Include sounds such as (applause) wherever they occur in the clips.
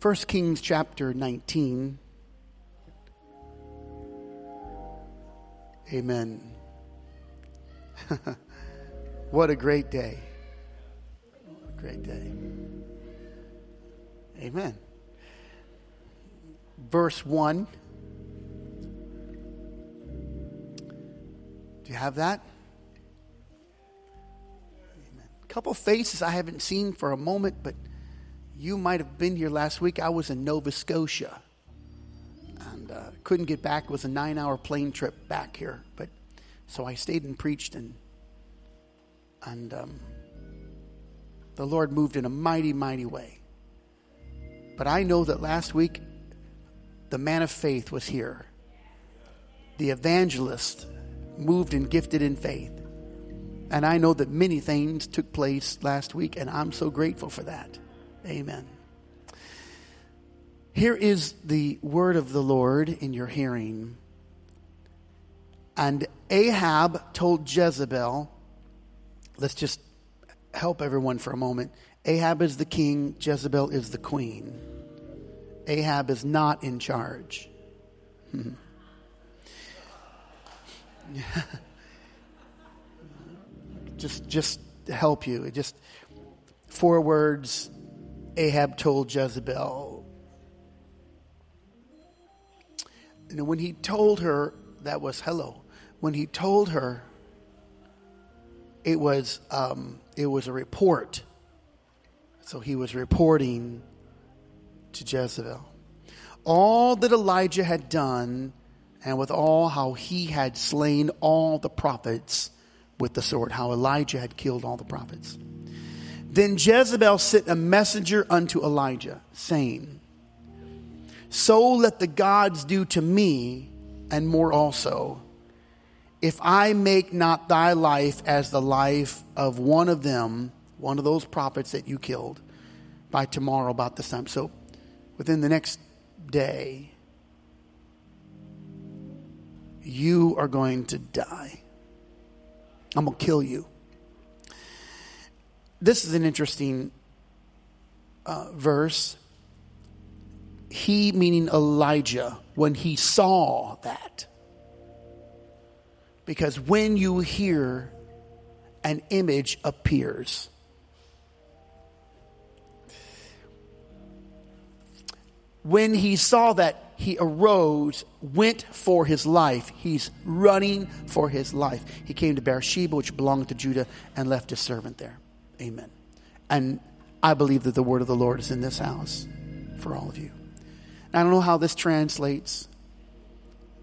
1 Kings chapter 19. Amen. (laughs) what a great day. What a great day. Amen. Verse 1. Do you have that? A couple faces I haven't seen for a moment, but you might have been here last week. I was in Nova Scotia and uh, couldn't get back. It was a nine hour plane trip back here. But so I stayed and preached, and, and um, the Lord moved in a mighty, mighty way. But I know that last week, the man of faith was here. The evangelist moved and gifted in faith. And I know that many things took place last week, and I'm so grateful for that. Amen. Here is the word of the Lord in your hearing. And Ahab told Jezebel, let's just help everyone for a moment. Ahab is the king, Jezebel is the queen. Ahab is not in charge. (laughs) just just to help you. It just four words Ahab told Jezebel. And when he told her that was hello, when he told her it was um, it was a report. So he was reporting to Jezebel all that Elijah had done, and with all how he had slain all the prophets with the sword, how Elijah had killed all the prophets. Then Jezebel sent a messenger unto Elijah, saying, So let the gods do to me, and more also, if I make not thy life as the life of one of them, one of those prophets that you killed, by tomorrow about this time. So within the next day, you are going to die. I'm going to kill you. This is an interesting uh, verse. He, meaning Elijah, when he saw that. Because when you hear an image appears, when he saw that, he arose, went for his life. He's running for his life. He came to Beersheba, which belonged to Judah, and left his servant there. Amen. And I believe that the word of the Lord is in this house for all of you. I don't know how this translates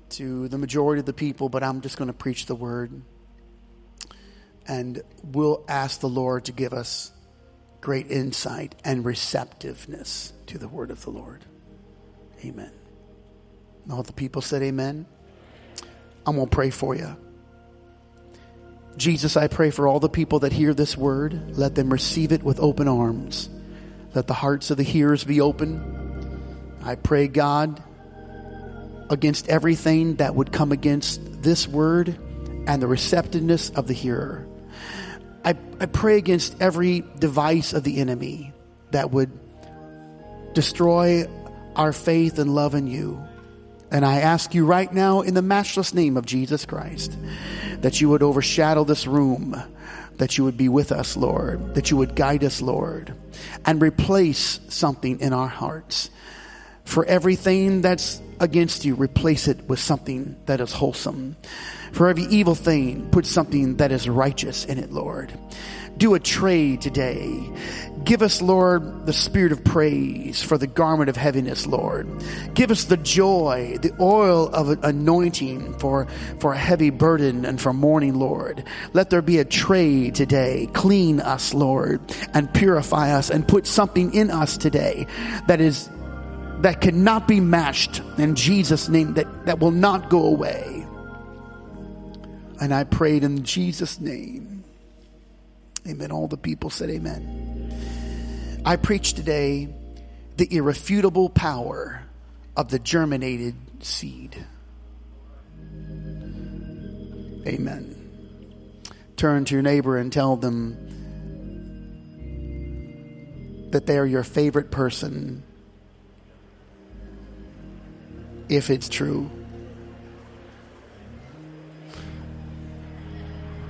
to the majority of the people, but I'm just going to preach the word. And we'll ask the Lord to give us great insight and receptiveness to the word of the Lord. Amen. All the people said, Amen. I'm going to pray for you. Jesus, I pray for all the people that hear this word. Let them receive it with open arms. Let the hearts of the hearers be open. I pray, God, against everything that would come against this word and the receptiveness of the hearer. I, I pray against every device of the enemy that would destroy our faith and love in you. And I ask you right now, in the matchless name of Jesus Christ, that you would overshadow this room, that you would be with us, Lord, that you would guide us, Lord, and replace something in our hearts. For everything that's against you, replace it with something that is wholesome. For every evil thing, put something that is righteous in it, Lord do a trade today. Give us, Lord, the spirit of praise for the garment of heaviness, Lord. Give us the joy, the oil of anointing for, for a heavy burden and for mourning, Lord. Let there be a trade today. Clean us, Lord, and purify us and put something in us today that is that cannot be matched in Jesus' name, that, that will not go away. And I prayed in Jesus' name. Amen. All the people said amen. I preach today the irrefutable power of the germinated seed. Amen. Turn to your neighbor and tell them that they are your favorite person if it's true.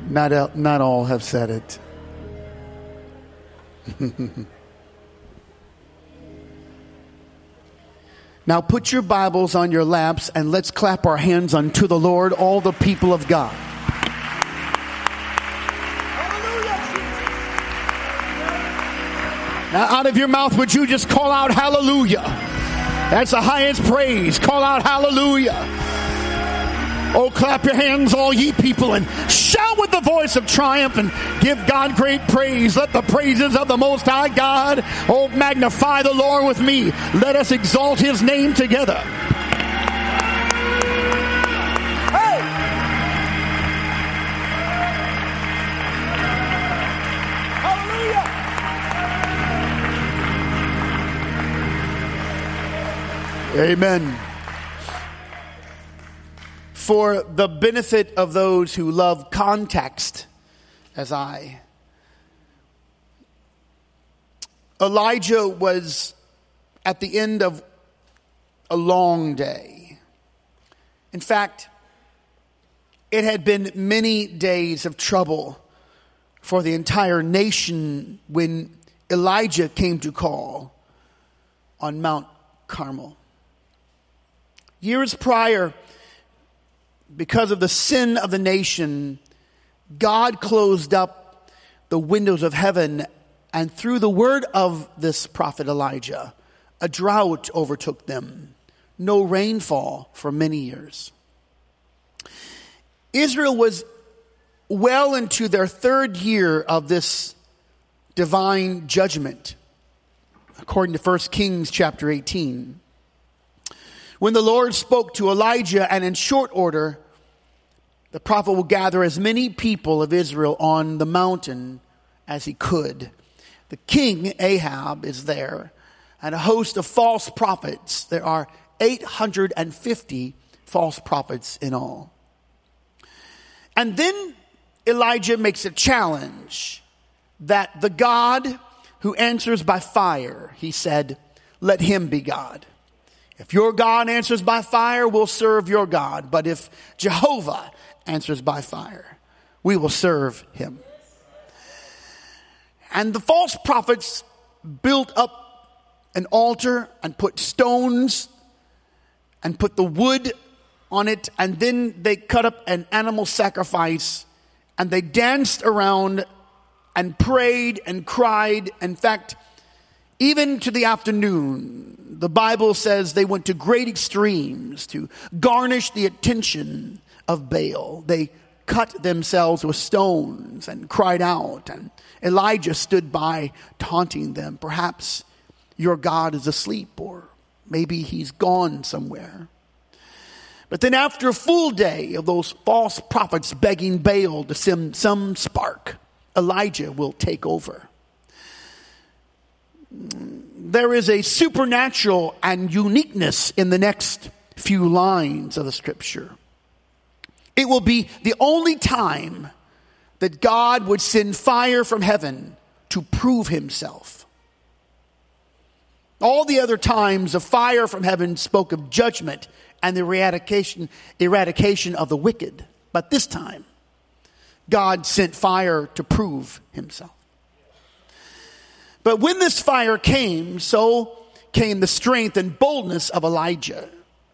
Not, not all have said it. (laughs) now put your Bibles on your laps and let's clap our hands unto the Lord, all the people of God. Now, out of your mouth, would you just call out hallelujah? That's the highest praise. Call out hallelujah. Oh, clap your hands, all ye people, and shout with the voice of triumph and give God great praise. Let the praises of the Most High God, oh, magnify the Lord with me. Let us exalt his name together. Hey! Hallelujah! Amen for the benefit of those who love context as I. Elijah was at the end of a long day. In fact, it had been many days of trouble for the entire nation when Elijah came to call on Mount Carmel. Years prior, because of the sin of the nation, God closed up the windows of heaven, and through the word of this prophet Elijah, a drought overtook them. No rainfall for many years. Israel was well into their third year of this divine judgment, according to 1 Kings chapter 18. When the Lord spoke to Elijah, and in short order, the prophet will gather as many people of Israel on the mountain as he could. The king, Ahab, is there, and a host of false prophets. There are 850 false prophets in all. And then Elijah makes a challenge that the God who answers by fire, he said, let him be God. If your God answers by fire, we'll serve your God. But if Jehovah answers by fire. We will serve him. And the false prophets built up an altar and put stones and put the wood on it, and then they cut up an animal sacrifice and they danced around and prayed and cried. In fact, even to the afternoon, the Bible says they went to great extremes to garnish the attention of Baal. They cut themselves with stones and cried out, and Elijah stood by taunting them. Perhaps your God is asleep, or maybe he's gone somewhere. But then, after a full day of those false prophets begging Baal to send some spark, Elijah will take over. There is a supernatural and uniqueness in the next few lines of the scripture. It will be the only time that God would send fire from heaven to prove himself. All the other times a fire from heaven spoke of judgment and the eradication, eradication of the wicked. But this time, God sent fire to prove himself. But when this fire came, so came the strength and boldness of Elijah,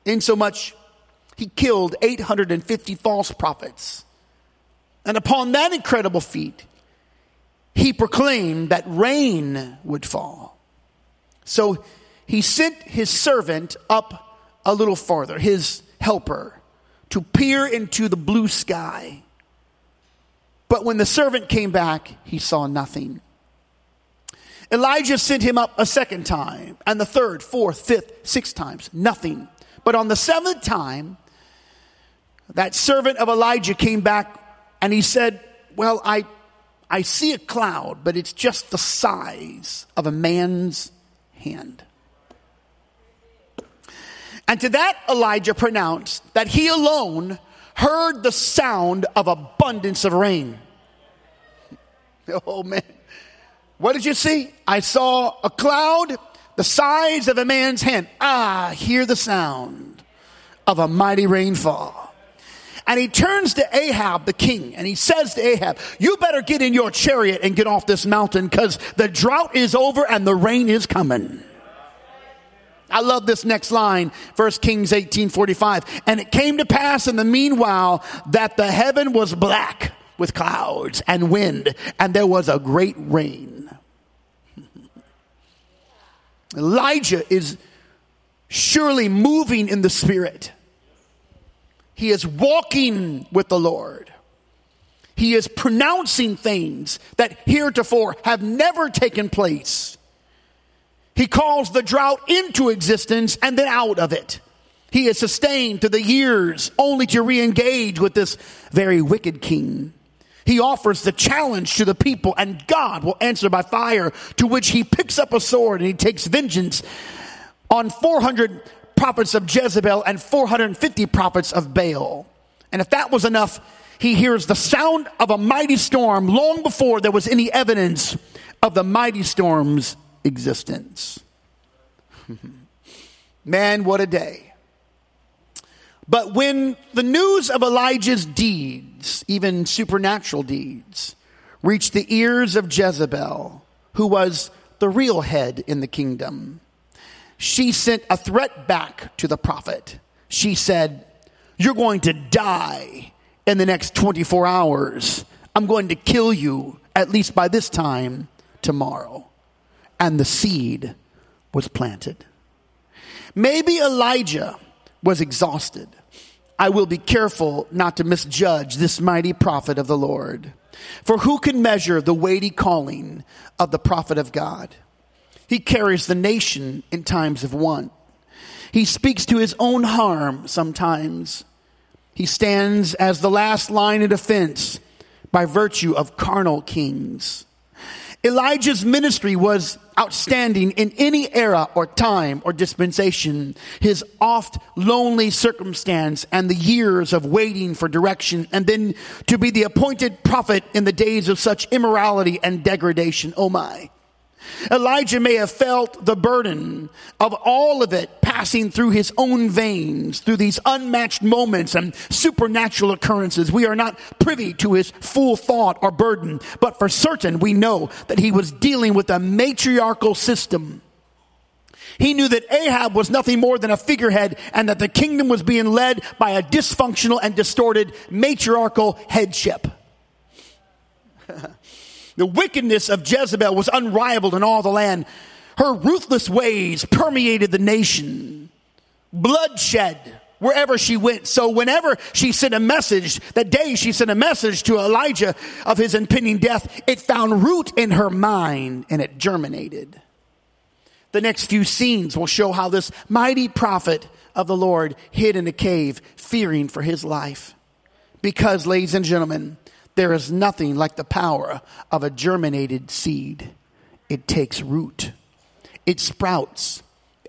insomuch he killed 850 false prophets. And upon that incredible feat, he proclaimed that rain would fall. So he sent his servant up a little farther, his helper, to peer into the blue sky. But when the servant came back, he saw nothing. Elijah sent him up a second time, and the third, fourth, fifth, sixth times, nothing. But on the seventh time, that servant of Elijah came back and he said, Well, I, I see a cloud, but it's just the size of a man's hand. And to that, Elijah pronounced that he alone heard the sound of abundance of rain. (laughs) Oh man. What did you see? I saw a cloud the size of a man's hand. Ah, hear the sound of a mighty rainfall. And he turns to Ahab, the king, and he says to Ahab, you better get in your chariot and get off this mountain because the drought is over and the rain is coming. I love this next line, 1 Kings 18 45. And it came to pass in the meanwhile that the heaven was black with clouds and wind, and there was a great rain. (laughs) Elijah is surely moving in the spirit. He is walking with the Lord. He is pronouncing things that heretofore have never taken place. He calls the drought into existence and then out of it. He is sustained to the years only to re-engage with this very wicked king. He offers the challenge to the people and God will answer by fire to which he picks up a sword and he takes vengeance on 400 prophets of Jezebel and 450 prophets of Baal. And if that was enough, he hears the sound of a mighty storm long before there was any evidence of the mighty storm's existence. (laughs) Man, what a day. But when the news of Elijah's deeds, even supernatural deeds, reached the ears of Jezebel, who was the real head in the kingdom, she sent a threat back to the prophet. She said, You're going to die in the next 24 hours. I'm going to kill you at least by this time tomorrow and the seed was planted. Maybe Elijah was exhausted. I will be careful not to misjudge this mighty prophet of the Lord. For who can measure the weighty calling of the prophet of God? He carries the nation in times of want. He speaks to his own harm sometimes. He stands as the last line of defense by virtue of carnal kings. Elijah's ministry was outstanding in any era or time or dispensation. His oft lonely circumstance and the years of waiting for direction and then to be the appointed prophet in the days of such immorality and degradation. Oh my. Elijah may have felt the burden of all of it passing through his own veins, through these unmatched moments and supernatural occurrences. We are not privy to his full thought or burden, but for certain we know that he was dealing with a matriarchal system. He knew that Ahab was nothing more than a figurehead and that the kingdom was being led by a dysfunctional and distorted matriarchal headship. The wickedness of Jezebel was unrivaled in all the land. Her ruthless ways permeated the nation. Bloodshed wherever she went. So whenever she sent a message, that day she sent a message to Elijah of his impending death, it found root in her mind and it germinated. The next few scenes will show how this mighty prophet of the Lord hid in a cave, fearing for his life. Because, ladies and gentlemen, there is nothing like the power of a germinated seed. It takes root, it sprouts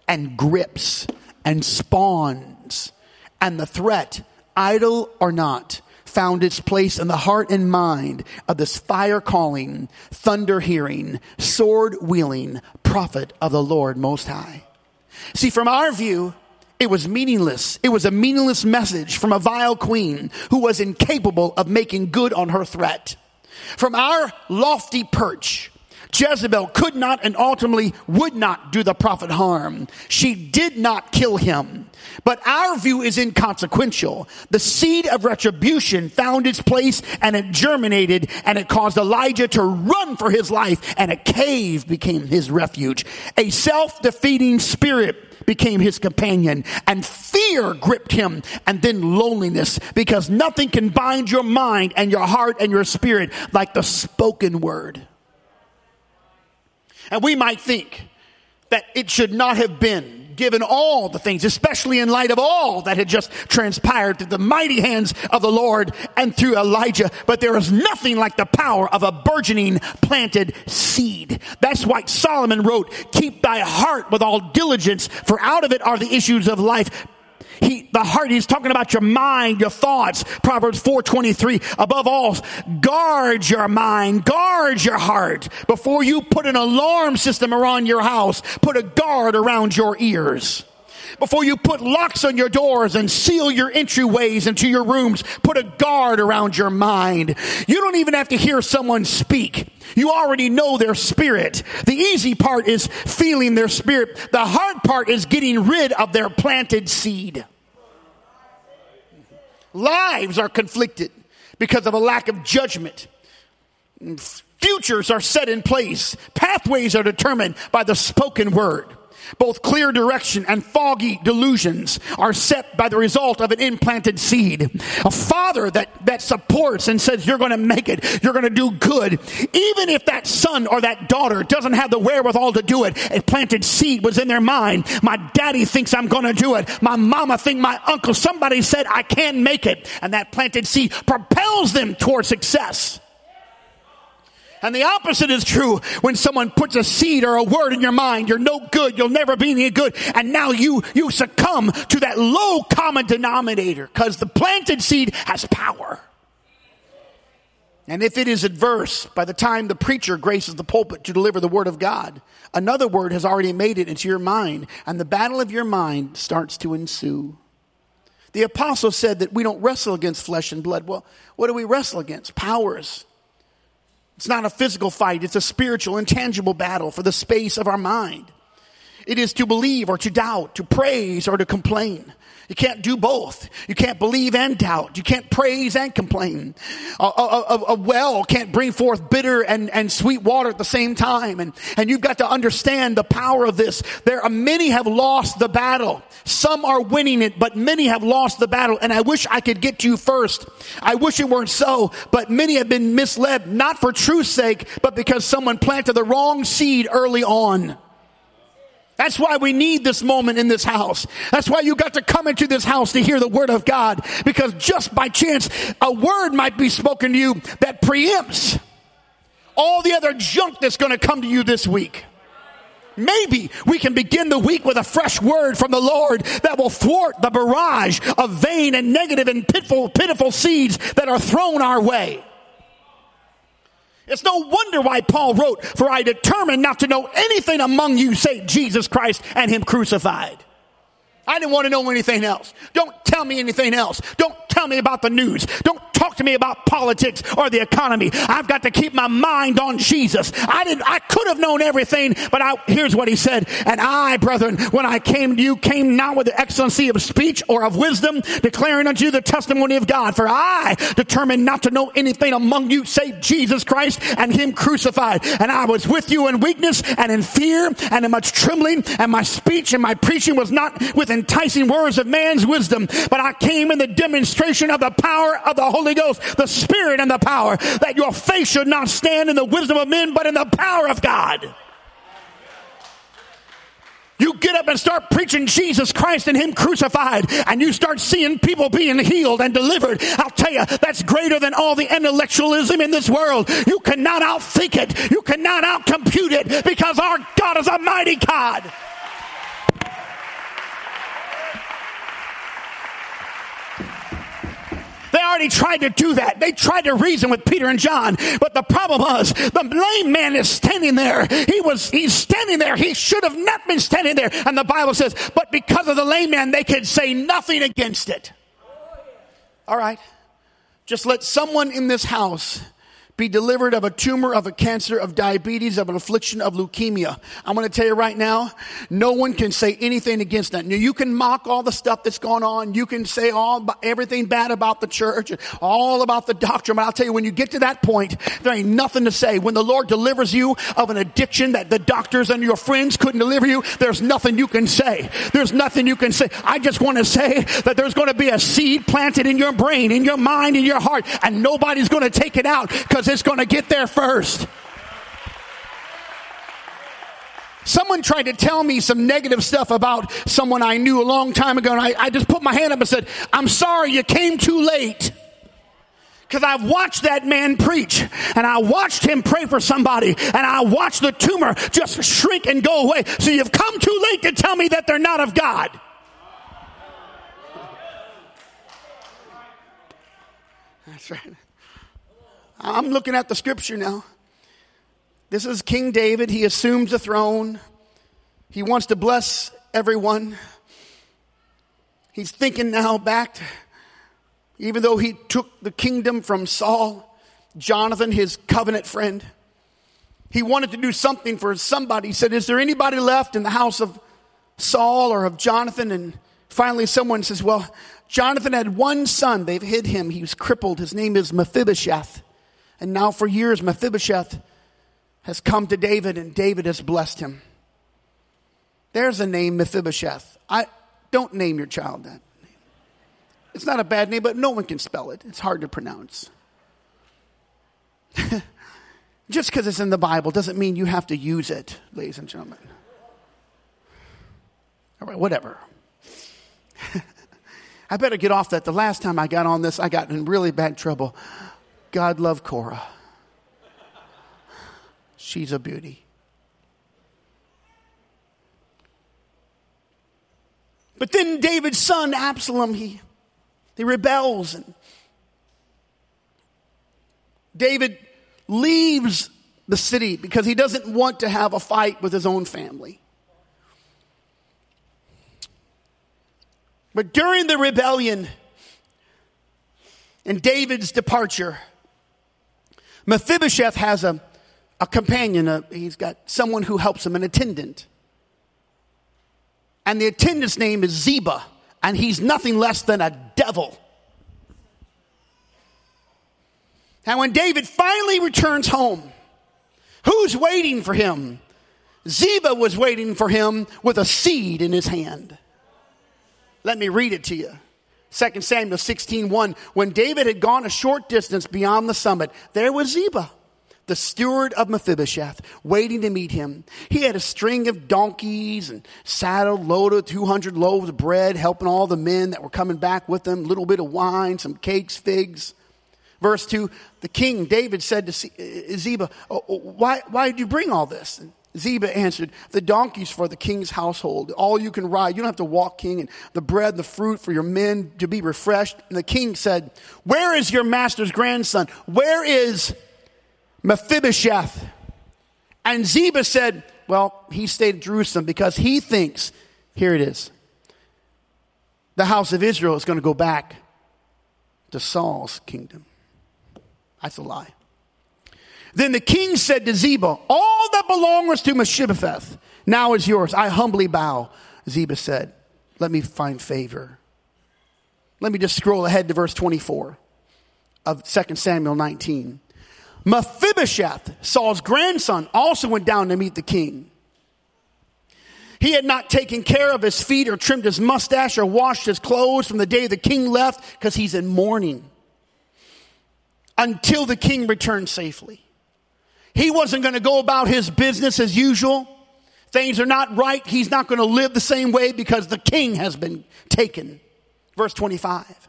and grips and spawns. And the threat, idle or not, found its place in the heart and mind of this fire calling, thunder hearing, sword wielding prophet of the Lord Most High. See, from our view, it was meaningless. It was a meaningless message from a vile queen who was incapable of making good on her threat. From our lofty perch, Jezebel could not and ultimately would not do the prophet harm. She did not kill him. But our view is inconsequential. The seed of retribution found its place and it germinated and it caused Elijah to run for his life and a cave became his refuge. A self-defeating spirit became his companion and fear gripped him and then loneliness because nothing can bind your mind and your heart and your spirit like the spoken word. And we might think that it should not have been given all the things, especially in light of all that had just transpired through the mighty hands of the Lord and through Elijah. But there is nothing like the power of a burgeoning planted seed. That's why Solomon wrote, keep thy heart with all diligence, for out of it are the issues of life. He, the heart, he's talking about your mind, your thoughts. Proverbs 423. Above all, guard your mind, guard your heart. Before you put an alarm system around your house, put a guard around your ears. Before you put locks on your doors and seal your entryways into your rooms, put a guard around your mind. You don't even have to hear someone speak. You already know their spirit. The easy part is feeling their spirit. The hard part is getting rid of their planted seed. Lives are conflicted because of a lack of judgment. Futures are set in place. Pathways are determined by the spoken word. Both clear direction and foggy delusions are set by the result of an implanted seed. A father that, that supports and says, you're going to make it. You're going to do good. Even if that son or that daughter doesn't have the wherewithal to do it, a planted seed was in their mind. My daddy thinks I'm going to do it. My mama think my uncle, somebody said I can make it. And that planted seed propels them toward success. And the opposite is true when someone puts a seed or a word in your mind, you're no good, you'll never be any good. And now you, you succumb to that low common denominator because the planted seed has power. And if it is adverse, by the time the preacher graces the pulpit to deliver the word of God, another word has already made it into your mind, and the battle of your mind starts to ensue. The apostle said that we don't wrestle against flesh and blood. Well, what do we wrestle against? Powers it's not a physical fight, it's a spiritual, intangible battle for the space of our mind. It is to believe or to doubt, to praise or to complain. You can't do both. You can't believe and doubt. You can't praise and complain. A, a, a, well can't bring forth bitter and, and sweet water at the same time. And, and you've got to understand the power of this. There are many have lost the battle. Some are winning it, but many have lost the battle. And I wish I could get to you first. I wish it weren't so, but many have been misled, not for truth's sake, but because someone planted the wrong seed early on. That's why we need this moment in this house. That's why you got to come into this house to hear the word of God. Because just by chance, a word might be spoken to you that preempts all the other junk that's going to come to you this week. Maybe we can begin the week with a fresh word from the Lord that will thwart the barrage of vain and negative and pitiful, pitiful seeds that are thrown our way. It's no wonder why Paul wrote, For I determined not to know anything among you save Jesus Christ and Him crucified. I didn't want to know anything else. Don't tell me anything else. Don't tell me about the news. Don't talk to me about politics or the economy. I've got to keep my mind on Jesus. I didn't, I could have known everything, but I, here's what he said. And I, brethren, when I came to you, came not with the excellency of speech or of wisdom, declaring unto you the testimony of God. For I determined not to know anything among you save Jesus Christ and him crucified. And I was with you in weakness and in fear and in much trembling and my speech and my preaching was not with enticing words of man's wisdom, but I came in the demonstration of the power of the Holy Ghost, the Spirit and the power, that your faith should not stand in the wisdom of men, but in the power of God. You get up and start preaching Jesus Christ and Him crucified, and you start seeing people being healed and delivered. I'll tell you, that's greater than all the intellectualism in this world. You cannot outthink it. You cannot outcompute it because our God is a mighty God. They already tried to do that. They tried to reason with Peter and John. But the problem was the lame man is standing there. He was, he's standing there. He should have not been standing there. And the Bible says, but because of the lame man, they could say nothing against it. All right. Just let someone in this house be delivered of a tumor, of a cancer, of diabetes, of an affliction, of leukemia. I'm going to tell you right now, no one can say anything against that. Now, you can mock all the stuff that's going on. You can say all everything bad about the church, all about the doctrine. But I'll tell you, when you get to that point, there ain't nothing to say. When the Lord delivers you of an addiction that the doctors and your friends couldn't deliver you, there's nothing you can say. There's nothing you can say. I just want to say that there's going to be a seed planted in your brain, in your mind, in your heart, and nobody's going to take it out because because it's going to get there first. Someone tried to tell me some negative stuff about someone I knew a long time ago, and I, I just put my hand up and said, I'm sorry you came too late. Because I've watched that man preach, and I watched him pray for somebody, and I watched the tumor just shrink and go away. So you've come too late to tell me that they're not of God. That's right. I'm looking at the scripture now. This is King David. He assumes the throne. He wants to bless everyone. He's thinking now back to, even though he took the kingdom from Saul, Jonathan, his covenant friend, he wanted to do something for somebody. He said, Is there anybody left in the house of Saul or of Jonathan? And finally, someone says, Well, Jonathan had one son. They've hid him. He was crippled. His name is Mephibosheth. And now, for years, Mephibosheth has come to David, and David has blessed him. There's a name, Mephibosheth. I don't name your child that. It's not a bad name, but no one can spell it. It's hard to pronounce. (laughs) Just because it's in the Bible doesn't mean you have to use it, ladies and gentlemen. All right, whatever. (laughs) I better get off that. The last time I got on this, I got in really bad trouble. God love Cora. She's a beauty. But then David's son, Absalom, he, he rebels. And David leaves the city because he doesn't want to have a fight with his own family. But during the rebellion and David's departure, Mephibosheth has a, a companion. A, he's got someone who helps him, an attendant. And the attendant's name is Ziba, and he's nothing less than a devil. And when David finally returns home, who's waiting for him? Ziba was waiting for him with a seed in his hand. Let me read it to you. 2 Samuel 16 1. When David had gone a short distance beyond the summit, there was Ziba the steward of Mephibosheth, waiting to meet him. He had a string of donkeys and saddle loaded with 200 loaves of bread, helping all the men that were coming back with them, a little bit of wine, some cakes, figs. Verse 2, the king, David, said to uh, Ziba, oh, oh, why, why did you bring all this? And Ziba answered, the donkeys for the king's household, all you can ride. You don't have to walk, king, and the bread the fruit for your men to be refreshed. And the king said, where is your master's grandson? Where is Mephibosheth. And Ziba said, Well, he stayed at Jerusalem because he thinks, here it is, the house of Israel is going to go back to Saul's kingdom. That's a lie. Then the king said to Ziba, All that belongs to Mephibosheth now is yours. I humbly bow. Ziba said, Let me find favor. Let me just scroll ahead to verse 24 of 2 Samuel 19. Mephibosheth, Saul's grandson, also went down to meet the king. He had not taken care of his feet or trimmed his mustache or washed his clothes from the day the king left because he's in mourning until the king returned safely. He wasn't going to go about his business as usual. Things are not right. He's not going to live the same way because the king has been taken. Verse 25.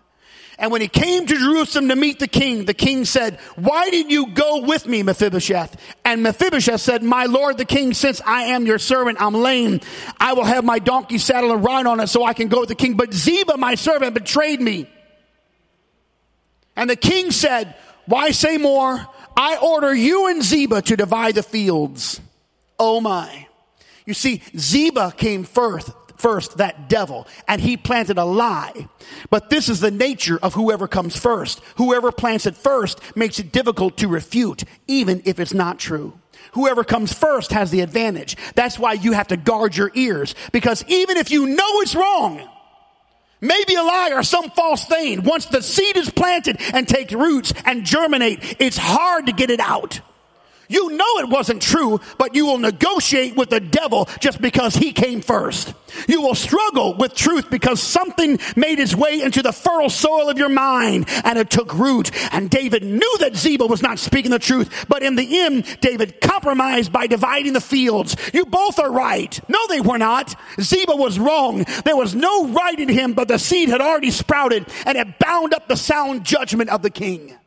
And when he came to Jerusalem to meet the king, the king said, why did you go with me, Mephibosheth? And Mephibosheth said, my lord the king, since I am your servant, I'm lame. I will have my donkey saddle and ride on it so I can go with the king. But Ziba, my servant, betrayed me. And the king said, why say more? I order you and Ziba to divide the fields. Oh my. You see, Ziba came first, first, that devil, and he planted a lie. But this is the nature of whoever comes first. Whoever plants it first makes it difficult to refute, even if it's not true. Whoever comes first has the advantage. That's why you have to guard your ears, because even if you know it's wrong, maybe a lie or some false thing, once the seed is planted and takes roots and germinate, it's hard to get it out. You know it wasn't true, but you will negotiate with the devil just because he came first. You will struggle with truth because something made its way into the fertile soil of your mind and it took root. And David knew that Ziba was not speaking the truth, but in the end, David compromised by dividing the fields. You both are right. No, they were not. Ziba was wrong. There was no right in him, but the seed had already sprouted and it bound up the sound judgment of the king.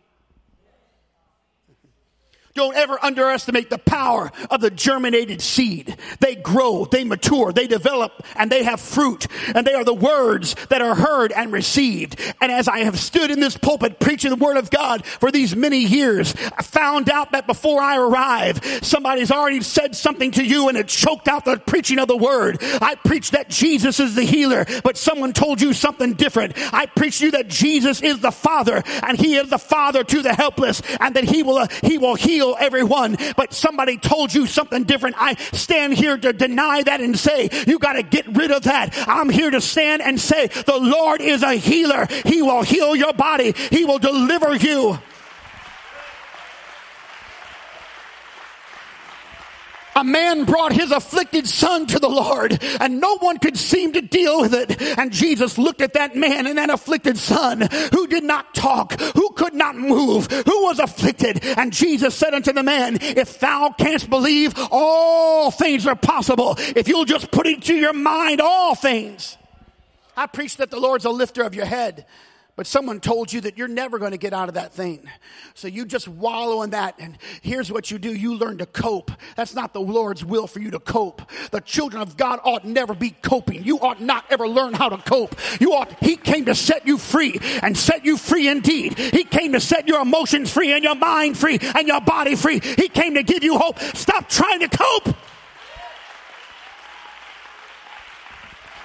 Don't ever underestimate the power of the germinated seed. They grow, they mature, they develop, and they have fruit. And they are the words that are heard and received. And as I have stood in this pulpit preaching the word of God for these many years, I found out that before I arrive, somebody's already said something to you and it choked out the preaching of the word. I preached that Jesus is the healer, but someone told you something different. I preached you that Jesus is the Father and He is the Father to the helpless and that He will, uh, He will heal heal everyone, but somebody told you something different. I stand here to deny that and say, you got to get rid of that. I'm here to stand and say, the Lord is a healer. He will heal your body. He will deliver you. A man brought his afflicted son to the Lord and no one could seem to deal with it. And Jesus looked at that man and that afflicted son who did not talk, who could not move, who was afflicted. And Jesus said unto the man, if thou canst believe, all things are possible. If you'll just put into your mind all things. I preach that the Lord's a lifter of your head. But someone told you that you're never going to get out of that thing. So you just wallow in that. And here's what you do. You learn to cope. That's not the Lord's will for you to cope. The children of God ought never be coping. You ought not ever learn how to cope. You ought, He came to set you free and set you free indeed. He came to set your emotions free and your mind free and your body free. He came to give you hope. Stop trying to cope.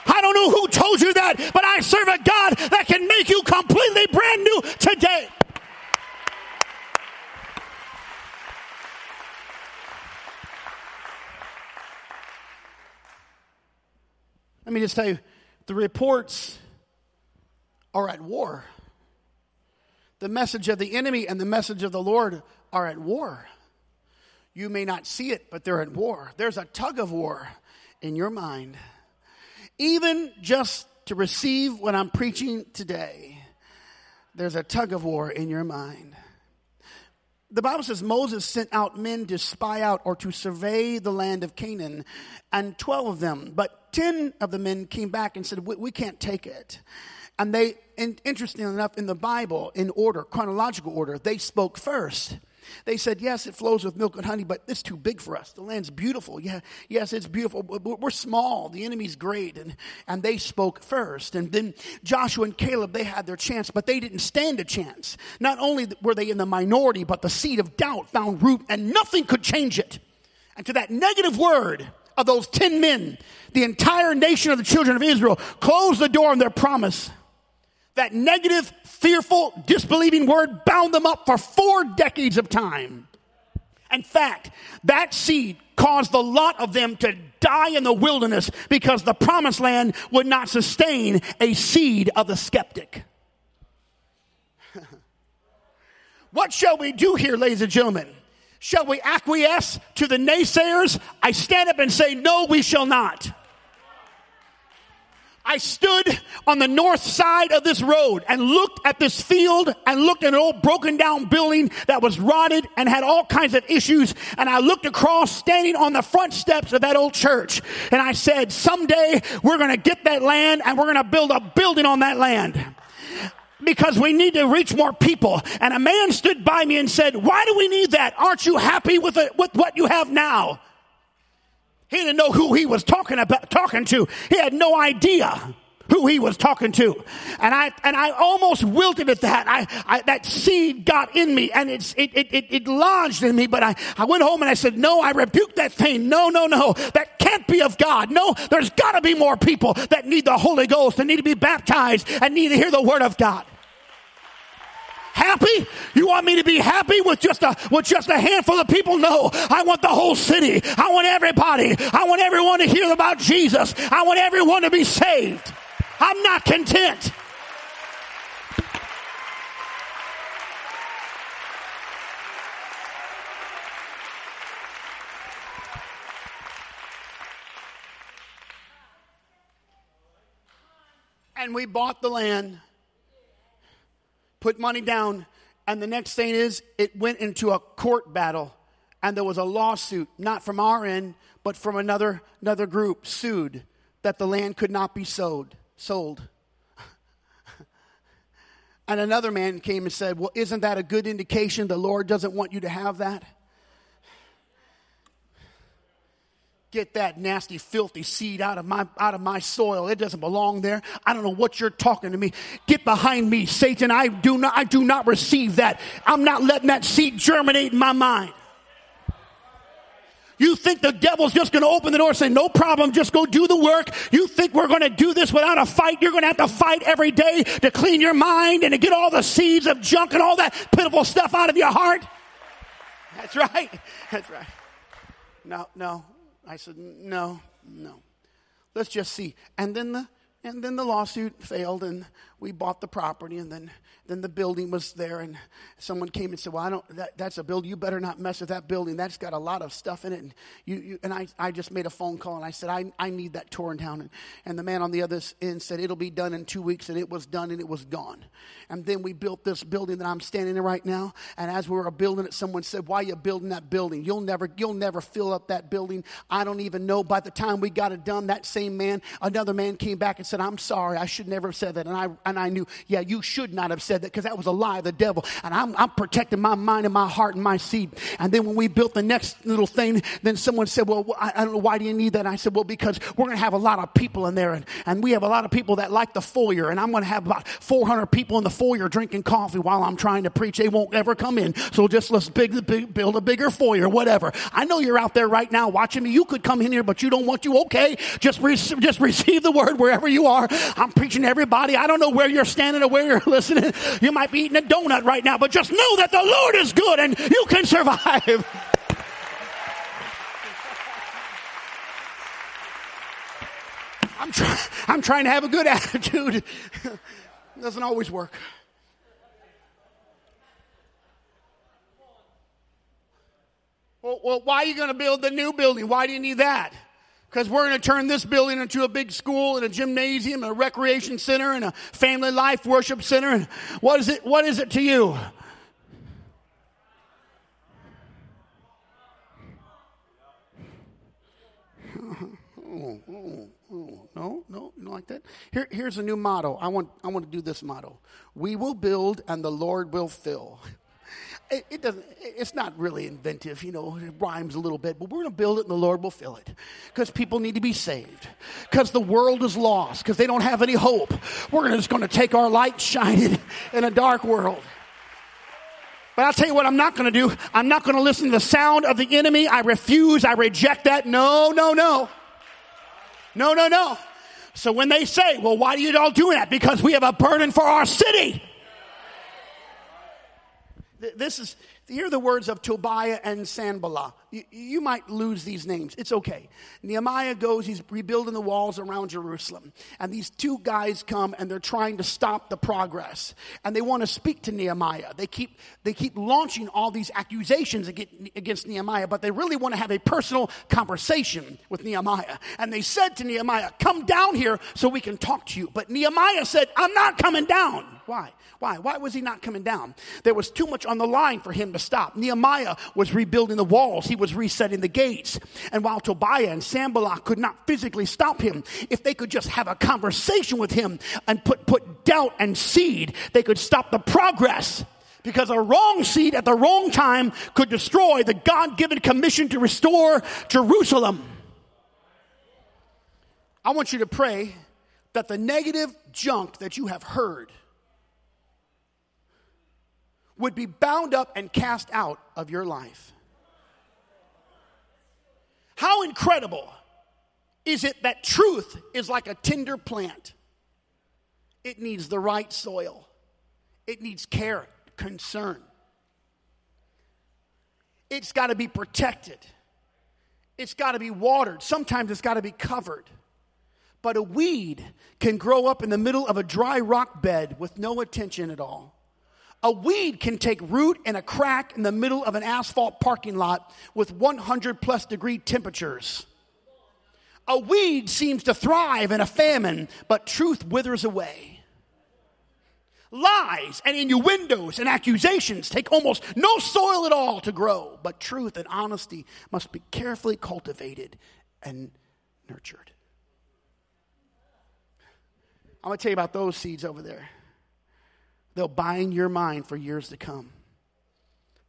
I don't know who told you that, but I serve a God that can make you completely brand new today. Let me just tell you the reports are at war. The message of the enemy and the message of the Lord are at war. You may not see it, but they're at war. There's a tug of war in your mind even just to receive what I'm preaching today, there's a tug of war in your mind. The Bible says Moses sent out men to spy out or to survey the land of Canaan, and 12 of them, but 10 of the men came back and said, We, we can't take it. And they, interestingly enough, in the Bible, in order, chronological order, they spoke first. They said, Yes, it flows with milk and honey, but it's too big for us. The land's beautiful. Yeah, yes, it's beautiful. But we're small. The enemy's great. And, and they spoke first. And then Joshua and Caleb, they had their chance, but they didn't stand a chance. Not only were they in the minority, but the seed of doubt found root and nothing could change it. And to that negative word, of those 10 men, the entire nation of the children of Israel closed the door on their promise. That negative, fearful, disbelieving word bound them up for four decades of time. In fact, that seed caused the lot of them to die in the wilderness because the promised land would not sustain a seed of the skeptic. (laughs) what shall we do here, ladies and gentlemen? Shall we acquiesce to the naysayers? I stand up and say, no, we shall not. I stood on the north side of this road and looked at this field and looked at an old broken down building that was rotted and had all kinds of issues. And I looked across standing on the front steps of that old church. And I said, someday we're going to get that land and we're going to build a building on that land because we need to reach more people. And a man stood by me and said, why do we need that? Aren't you happy with it, with what you have now? He didn't know who he was talking about, talking to. He had no idea who he was talking to. And I, and I almost wilted at that. I, I that seed got in me and it's, it, it, it, it lodged in me, but I, I went home and I said, no, I rebuked that thing. No, no, no. That can't be of God. No, there's gotta be more people that need the Holy Ghost and need to be baptized and need to hear the word of God happy? You want me to be happy with just a with just a handful of people? No. I want the whole city. I want everybody. I want everyone to hear about Jesus. I want everyone to be saved. I'm not content. And we bought the land put money down, and the next thing is it went into a court battle, and there was a lawsuit, not from our end, but from another another group sued that the land could not be sold sold. (laughs) and another man came and said, "Well, isn't that a good indication the Lord doesn't want you to have that?" Get that nasty, filthy seed out of my, out of my soil. It doesn't belong there. I don't know what you're talking to me. Get behind me, Satan. I do not, I do not receive that. I'm not letting that seed germinate in my mind. You think the devil's just going to open the door and say, no problem, just go do the work. You think we're going to do this without a fight. You're going to have to fight every day to clean your mind and to get all the seeds of junk and all that pitiful stuff out of your heart. That's right. That's right. No, no. I said, no, no. Let's just see. And then the and then the lawsuit failed and we bought the property and then then the building was there, and someone came and said, "Well, I don't. That, that's a building. You better not mess with that building. That's got a lot of stuff in it." And you, you and I, I just made a phone call and I said, "I, I need that torn down." And, and the man on the other end said, "It'll be done in two weeks," and it was done, and it was gone. And then we built this building that I'm standing in right now. And as we were building it, someone said, "Why are you building that building? You'll never, you'll never fill up that building." I don't even know. By the time we got it done, that same man, another man came back and said, "I'm sorry. I should never have said that." And I, and I knew, yeah, you should not have said that because that was a lie the devil. And I'm, I'm protecting my mind and my heart and my seed. And then when we built the next little thing, then someone said, well, I, I don't know, why do you need that? And I said, well, because we're going to have a lot of people in there. And, and we have a lot of people that like the foyer. And I'm going to have about 400 people in the foyer drinking coffee while I'm trying to preach. They won't ever come in. So just let's big, big, build a bigger foyer, whatever. I know you're out there right now watching me. You could come in here, but you don't want you. Okay. Just, re- just receive the word wherever you are. I'm preaching to everybody. I don't know where you're standing or where you're (laughs) listening. You might be eating a donut right now, but just know that the Lord is good and you can survive. I'm, try- I'm trying to have a good (laughs) attitude. it doesn't always work. Well, well, why are you going to build the new building? Why do you need that? Because we're going to turn this building into a big school and a gymnasium and a recreation center and a family life worship center. And what is it? What is it to you? Oh, oh, oh, no, no, you don't like that. Here, here's a new motto. I want, I want to do this motto: We will build, and the Lord will fill it, it, doesn't, it's not really inventive, you know, it rhymes a little bit, but we're going to build it and the Lord will fill it because people need to be saved, because the world is lost, because they don't have any hope. We're just going to take our light, shine it (laughs) in a dark world. But I'll tell you what I'm not going to do. I'm not going to listen to the sound of the enemy. I refuse. I reject that. No, no, no. No, no, no. So when they say, well, why are you all doing that? Because we have a burden for our city. This is, hear the words of Tobiah and Sanballat. You, you, might lose these names. It's okay. Nehemiah goes, he's rebuilding the walls around Jerusalem. And these two guys come and they're trying to stop the progress. And they want to speak to Nehemiah. They keep, they keep launching all these accusations against Nehemiah, but they really want to have a personal conversation with Nehemiah. And they said to Nehemiah, Come down here so we can talk to you. But Nehemiah said, I'm not coming down. Why? Why? Why was he not coming down? There was too much on the line for him to stop. Nehemiah was rebuilding the walls. He was resetting the gates. And while Tobiah and Sanballat could not physically stop him, if they could just have a conversation with him and put, put doubt and seed, they could stop the progress. Because a wrong seed at the wrong time could destroy the God given commission to restore Jerusalem. I want you to pray that the negative junk that you have heard would be bound up and cast out of your life. How incredible is it that truth is like a tender plant? It needs the right soil, it needs care, concern. It's got to be protected, it's got to be watered, sometimes it's got to be covered. But a weed can grow up in the middle of a dry rock bed with no attention at all. A weed can take root in a crack in the middle of an asphalt parking lot with 100 plus degree temperatures. A weed seems to thrive in a famine, but truth withers away. Lies and innuendos and accusations take almost no soil at all to grow, but truth and honesty must be carefully cultivated and nurtured. I'm going to tell you about those seeds over there. They'll bind your mind for years to come.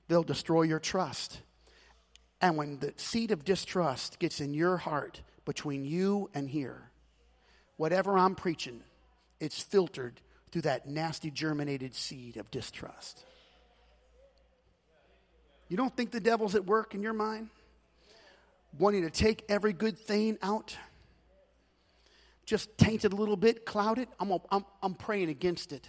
They'll destroy your trust. And when the seed of distrust gets in your heart between you and here, whatever I'm preaching, it's filtered through that nasty germinated seed of distrust. You don't think the devil's at work in your mind? Wanting to take every good thing out? Just taint it a little bit, cloud it? I'm, I'm, I'm praying against it.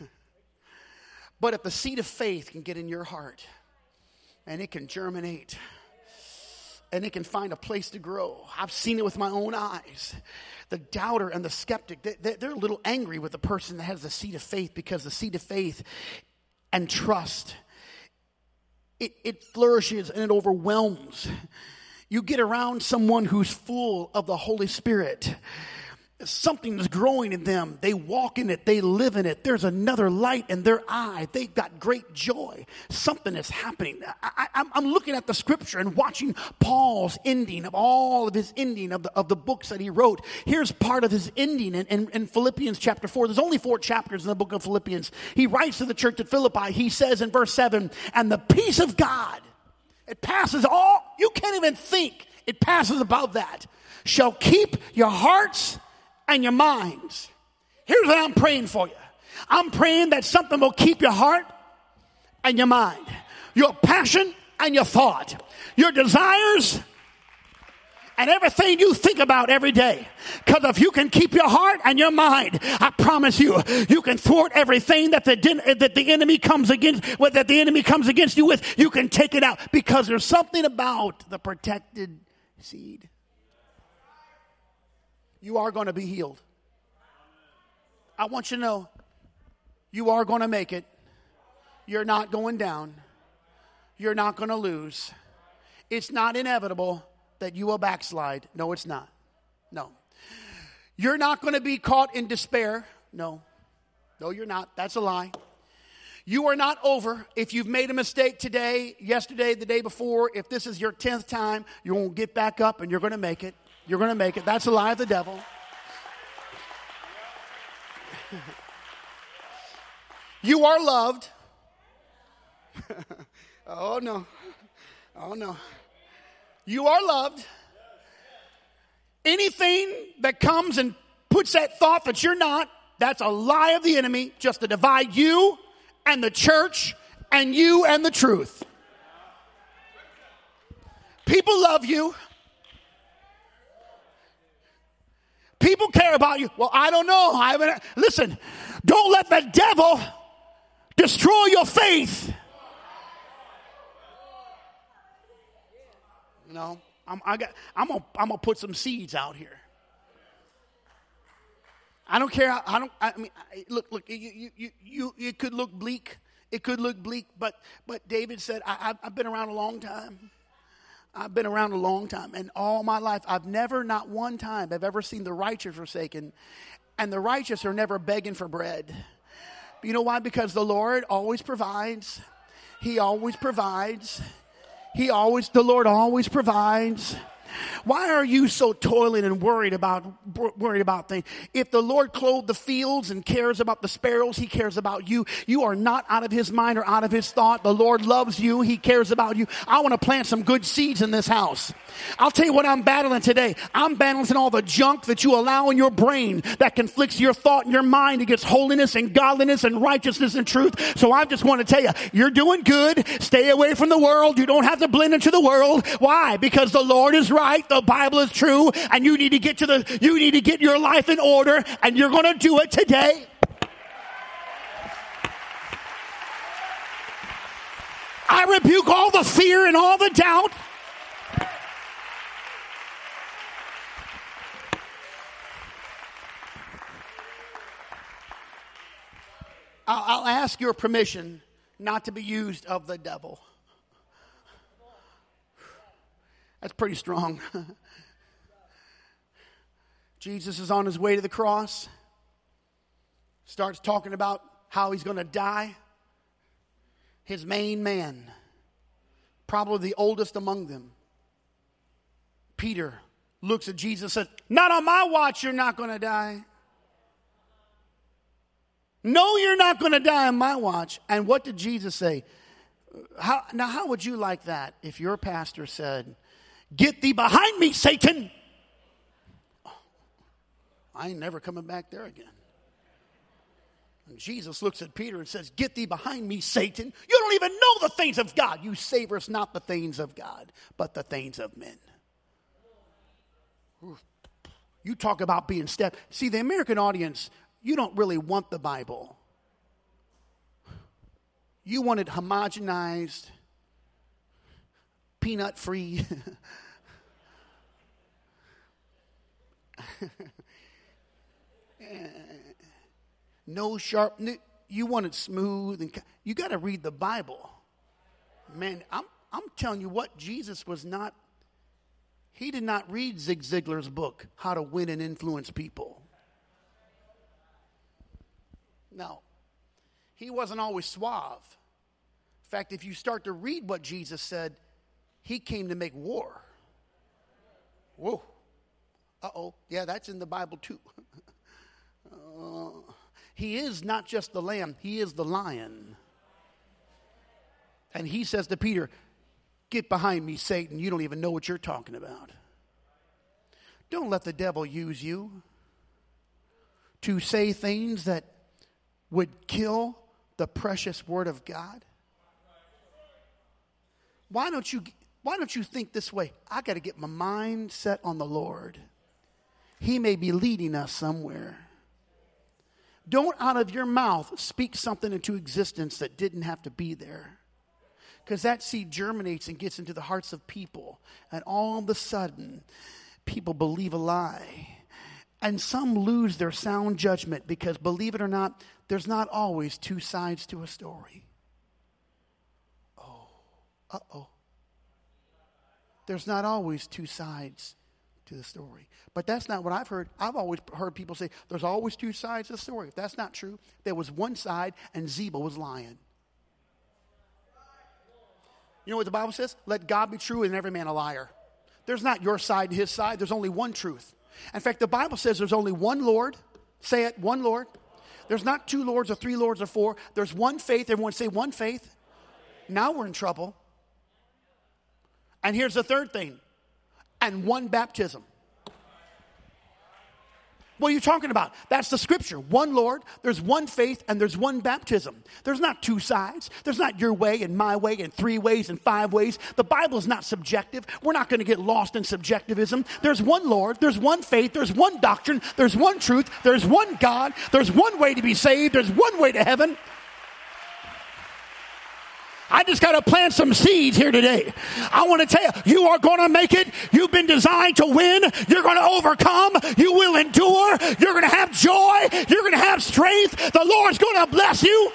(laughs) but if the seed of faith can get in your heart and it can germinate, and it can find a place to grow. I've seen it with my own eyes. The doubter and the skeptic, they, are a little angry with the person that has the seed of faith because the seed of faith and trust, it, it flourishes and it overwhelms. You get around someone who's full of the Holy Spirit something is growing in them. They walk in it, they live in it. There's another light in their eye. They've got great joy. Something is happening. I, am looking at the scripture and watching Paul's ending of all of his ending of the, of the books that he wrote. Here's part of his ending in, in, in Philippians chapter 4. There's only four chapters in the book of Philippians. He writes to the church at Philippi. He says in verse 7 And the peace of God, it passes all, you can't even think, it passes above that, shall keep your hearts and your minds. Here's what I'm praying for you. I'm praying that something will keep your heart and your mind, your passion and your thought, your desires and everything you think about every day. Because if you can keep your heart and your mind, I promise you, you can thwart everything that the that the enemy comes against, that the enemy comes against you with. You can take it out because there's something about the protected seed you are going to be healed. I want you to know you are going to make it. You're not going down. You're not going to lose. It's not inevitable that you will backslide. No, it's not. No. You're not going to be caught in despair. No. No, you're not. That's a lie. You are not over. If you've made a mistake today, yesterday, the day before, if this is your 10th time, you won't get back up and you're going to make it. You're going to make it. That's the lie of the devil. (laughs) you are loved. (laughs) oh, no. Oh, no. You are loved. Anything that comes and puts that thought that you're not, that's a lie of the enemy just to divide you and the church and you and the truth. People love you. People care about you. Well, I don't know. I. Listen, don't let the devil destroy your faith. Know, I'm, I got, I'm gonna, I'm gonna put some seeds out here. I don't care. I don't. I mean, look, look. You, you, you, it could look bleak. It could look bleak, but, but David said, I, I've been around a long time. I've been around a long time, and all my life, I've never, not one time, I've ever seen the righteous forsaken, and the righteous are never begging for bread. You know why? Because the Lord always provides. He always provides. He always, the Lord always provides. Why are you so toiling and worried about worried about things? If the Lord clothed the fields and cares about the sparrows, He cares about you. You are not out of His mind or out of His thought. The Lord loves you. He cares about you. I want to plant some good seeds in this house. I'll tell you what I'm battling today. I'm battling all the junk that you allow in your brain that conflicts your thought and your mind against holiness and godliness and righteousness and truth. So I just want to tell you, you're doing good. Stay away from the world. You don't have to blend into the world. Why? Because the Lord is right. The Bible is true and you need to get to the, you need to get your life in order and you're going to do it today. I rebuke all the fear and all the doubt. I'll, I'll ask your permission not to be used of the devil. That's pretty strong. (laughs) Jesus is on his way to the cross, starts talking about how he's going to die. His main man, probably the oldest among them, Peter, looks at Jesus and says, Not on my watch, you're not going to die. No, you're not going to die on my watch. And what did Jesus say? How, now, how would you like that if your pastor said, Get thee behind me, Satan? I ain't never coming back there again. And Jesus looks at Peter and says, Get thee behind me, Satan. You don't even know the things of God. You savorest not the things of God, but the things of men. You talk about being step. See, the American audience, you don't really want the Bible. You want it homogenized, peanut free. (laughs) no sharp. You want it smooth and you got to read the Bible. Man, I'm I'm telling you what Jesus was not. He did not read Zig Ziglar's book, How to Win and Influence People. No, he wasn't always suave. In fact, if you start to read what Jesus said, he came to make war. Whoa. Uh oh. Yeah, that's in the Bible too. (laughs) uh, he is not just the lamb, he is the lion. And he says to Peter, Get behind me, Satan. You don't even know what you're talking about. Don't let the devil use you to say things that would kill the precious word of God. Why don't you why don't you think this way? I got to get my mind set on the Lord. He may be leading us somewhere. Don't out of your mouth speak something into existence that didn't have to be there. Because that seed germinates and gets into the hearts of people. And all of a sudden, people believe a lie. And some lose their sound judgment because, believe it or not, there's not always two sides to a story. Oh, uh oh. There's not always two sides to the story. But that's not what I've heard. I've always heard people say there's always two sides to the story. If that's not true, there was one side and Ziba was lying. You know what the Bible says? Let God be true and every man a liar. There's not your side and his side, there's only one truth. In fact, the Bible says there's only one Lord. Say it, one Lord. There's not two lords or three lords or four. There's one faith. Everyone say one faith. Now we're in trouble. And here's the third thing and one baptism. What are you talking about? That's the scripture. One Lord, there's one faith, and there's one baptism. There's not two sides. There's not your way and my way and three ways and five ways. The Bible is not subjective. We're not going to get lost in subjectivism. There's one Lord, there's one faith, there's one doctrine, there's one truth, there's one God, there's one way to be saved, there's one way to heaven. I just got to plant some seeds here today. I want to tell you, you are going to make it. You've been designed to win. You're going to overcome. You will endure. You're going to have joy. You're going to have strength. The Lord's going to bless you.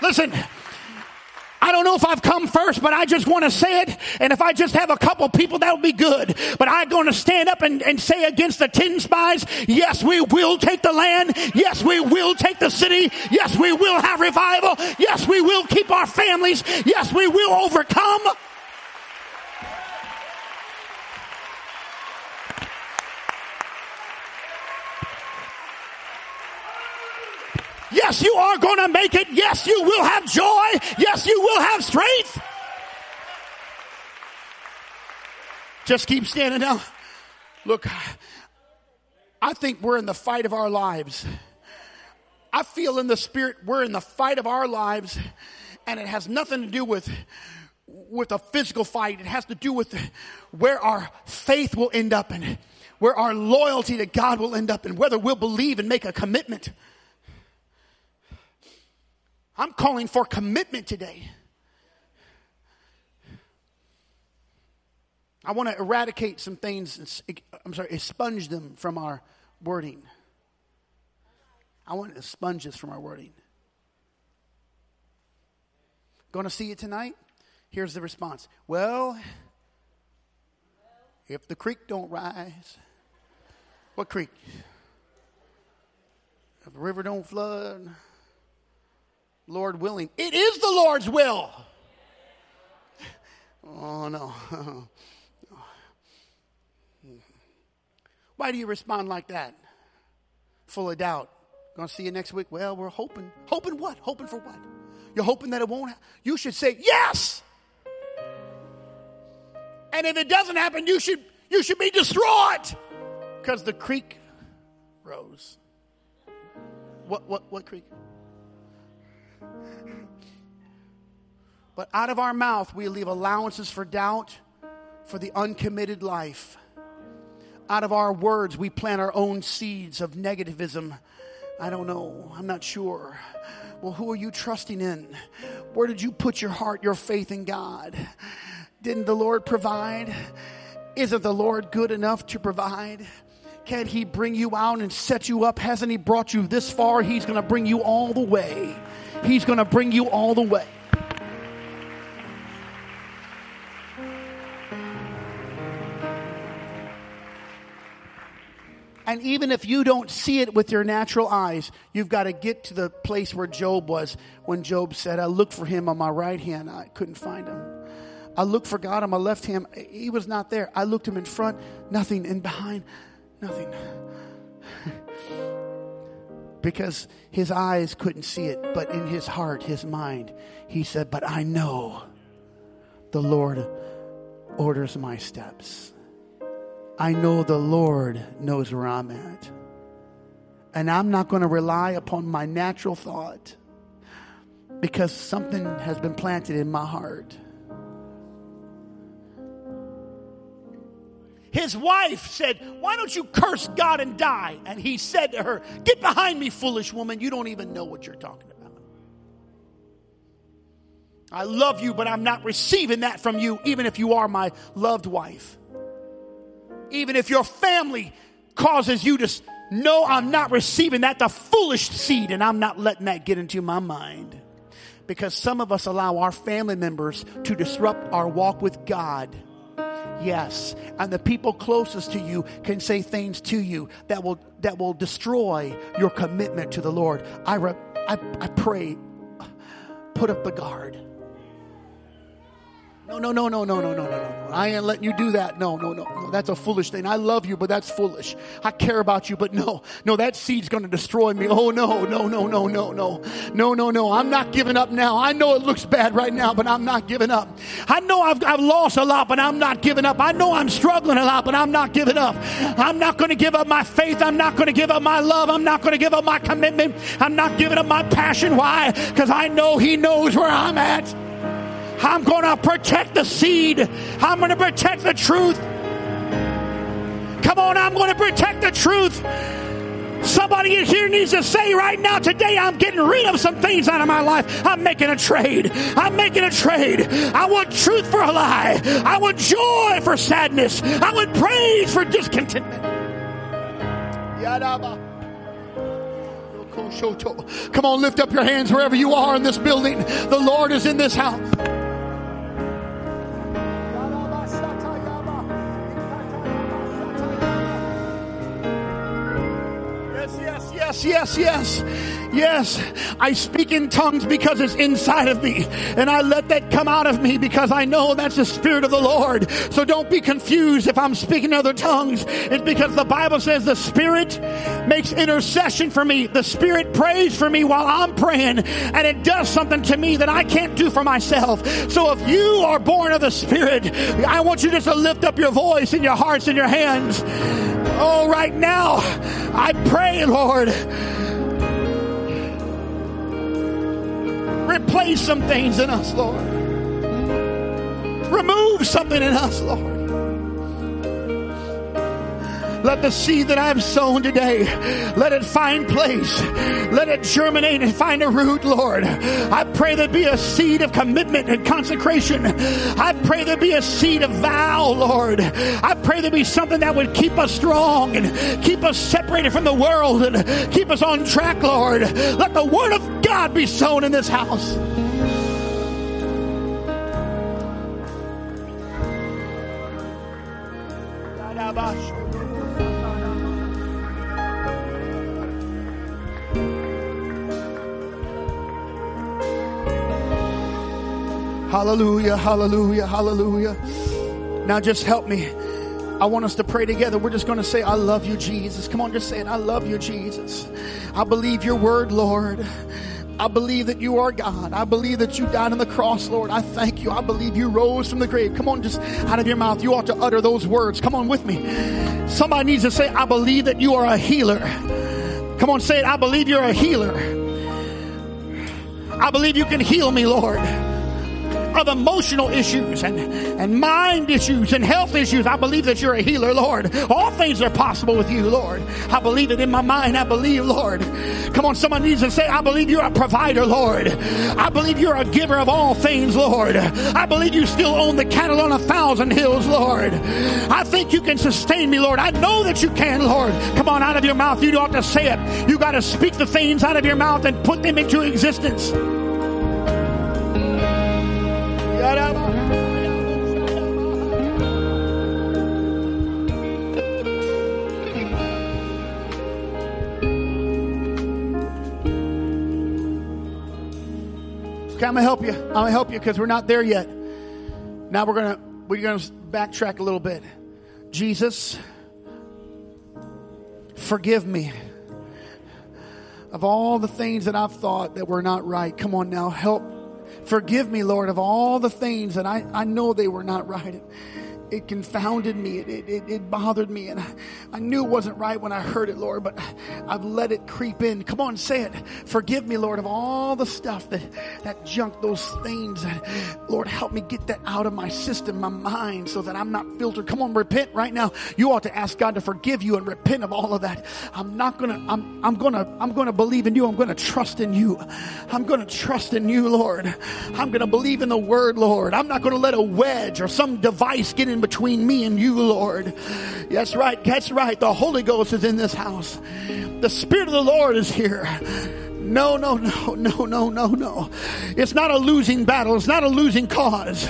Listen, I don't know if I've come first, but I just want to say it. And if I just have a couple people, that'll be good. But I'm going to stand up and, and say against the ten spies, yes, we will take the land. Yes, we will take the city. Yes, we will have revival. Yes, we will keep our families. Yes, we will overcome. Yes, you are going to make it. Yes, you will have joy. Yes, you will have strength. Just keep standing now. Look, I think we're in the fight of our lives. I feel in the spirit we're in the fight of our lives, and it has nothing to do with with a physical fight. It has to do with where our faith will end up and where our loyalty to God will end up and whether we'll believe and make a commitment. I'm calling for commitment today. I want to eradicate some things, I'm sorry, expunge them from our wording. I want to sponge this from our wording. Going to see it tonight? Here's the response. Well, if the creek don't rise, what creek? If the river don't flood, Lord willing. It is the Lord's will. Oh, no. (laughs) Why do you respond like that? Full of doubt. Gonna see you next week? Well, we're hoping. Hoping what? Hoping for what? You're hoping that it won't You should say yes. And if it doesn't happen, you should you should be distraught. Because the creek rose. What what what creek? But out of our mouth, we leave allowances for doubt, for the uncommitted life. Out of our words, we plant our own seeds of negativism. I don't know. I'm not sure. Well, who are you trusting in? Where did you put your heart, your faith in God? Didn't the Lord provide? Isn't the Lord good enough to provide? Can't He bring you out and set you up? Hasn't He brought you this far? He's going to bring you all the way. He's going to bring you all the way. And even if you don't see it with your natural eyes, you've got to get to the place where Job was when Job said, I looked for him on my right hand, I couldn't find him. I looked for God on my left hand, he was not there. I looked him in front, nothing, and behind, nothing. (laughs) because his eyes couldn't see it, but in his heart, his mind, he said, But I know the Lord orders my steps. I know the Lord knows where I'm at. And I'm not going to rely upon my natural thought because something has been planted in my heart. His wife said, Why don't you curse God and die? And he said to her, Get behind me, foolish woman. You don't even know what you're talking about. I love you, but I'm not receiving that from you, even if you are my loved wife. Even if your family causes you to know I'm not receiving that, the foolish seed, and I'm not letting that get into my mind. Because some of us allow our family members to disrupt our walk with God. Yes, and the people closest to you can say things to you that will that will destroy your commitment to the Lord. I re, I, I pray, put up the guard. No, no, no, no, no, no, no, no, no. I ain't letting you do that. No, no, no, no. That's a foolish thing. I love you, but that's foolish. I care about you, but no, no, that seed's going to destroy me. Oh, no, no, no, no, no, no, no, no, no. I'm not giving up now. I know it looks bad right now, but I'm not giving up. I know I've, I've lost a lot, but I'm not giving up. I know I'm struggling a lot, but I'm not giving up. I'm not going to give up my faith. I'm not going to give up my love. I'm not going to give up my commitment. I'm not giving up my passion. Why? Because I know He knows where I'm at. I'm going to protect the seed. I'm going to protect the truth. Come on, I'm going to protect the truth. Somebody in here needs to say right now, today I'm getting rid of some things out of my life. I'm making a trade. I'm making a trade. I want truth for a lie. I want joy for sadness. I want praise for discontentment. Come on, lift up your hands wherever you are in this building. The Lord is in this house. Yes, yes, yes, yes. I speak in tongues because it's inside of me. And I let that come out of me because I know that's the Spirit of the Lord. So don't be confused if I'm speaking other tongues. It's because the Bible says the Spirit makes intercession for me. The Spirit prays for me while I'm praying. And it does something to me that I can't do for myself. So if you are born of the Spirit, I want you just to lift up your voice and your hearts and your hands. Oh, right now, I pray, Lord, replace some things in us, Lord. Remove something in us, Lord. Let the seed that I've sown today, let it find place. Let it germinate and find a root, Lord. I pray there be a seed of commitment and consecration. I pray there be a seed of vow, Lord. I pray there be something that would keep us strong and keep us separated from the world and keep us on track, Lord. Let the word of God be sown in this house. Hallelujah, hallelujah, hallelujah. Now just help me. I want us to pray together. We're just going to say, I love you, Jesus. Come on, just say it. I love you, Jesus. I believe your word, Lord. I believe that you are God. I believe that you died on the cross, Lord. I thank you. I believe you rose from the grave. Come on, just out of your mouth. You ought to utter those words. Come on with me. Somebody needs to say, I believe that you are a healer. Come on, say it. I believe you're a healer. I believe you can heal me, Lord of emotional issues and, and mind issues and health issues. I believe that you're a healer, Lord. All things are possible with you, Lord. I believe it in my mind. I believe, Lord. Come on, someone needs to say, I believe you're a provider, Lord. I believe you're a giver of all things, Lord. I believe you still own the cattle on a thousand hills, Lord. I think you can sustain me, Lord. I know that you can, Lord. Come on, out of your mouth. You don't have to say it. You got to speak the things out of your mouth and put them into existence. Okay, I'm gonna help you. I'm gonna help you because we're not there yet. Now we're gonna we're gonna backtrack a little bit. Jesus, forgive me of all the things that I've thought that were not right. Come on now, help. Forgive me, Lord, of all the things that I, I know they were not right it confounded me. It, it, it, bothered me. And I, I knew it wasn't right when I heard it, Lord, but I've let it creep in. Come on, say it. Forgive me, Lord, of all the stuff that, that junk, those things. Lord, help me get that out of my system, my mind, so that I'm not filtered. Come on, repent right now. You ought to ask God to forgive you and repent of all of that. I'm not gonna, I'm, I'm gonna, I'm gonna believe in you. I'm gonna trust in you. I'm gonna trust in you, Lord. I'm gonna believe in the word, Lord. I'm not gonna let a wedge or some device get in between me and you, Lord. That's right. That's right. The Holy Ghost is in this house. The Spirit of the Lord is here. No, no, no, no, no, no, no. It's not a losing battle. It's not a losing cause.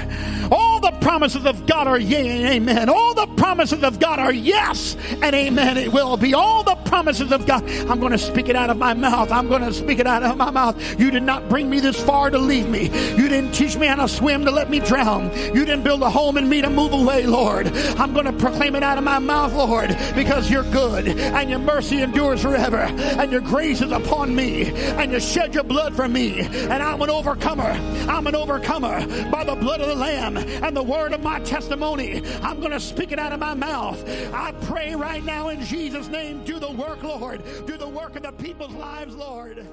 All the promises of God are yea and amen. All the promises of God are yes and amen. It will be. All the promises of God. I'm going to speak it out of my mouth. I'm going to speak it out of my mouth. You did not bring me this far to leave me. You didn't teach me how to swim to let me drown. You didn't build a home in me to move away, Lord. I'm going to proclaim it out of my mouth, Lord, because you're good and your mercy endures forever and your grace is upon me and you shed your blood for me. And I'm an overcomer. I'm an overcomer by the blood of the Lamb and the word of my testimony. I'm going to speak it out of my mouth. I pray right now in Jesus' name, do the work, Lord. Do the work in the people's lives, Lord.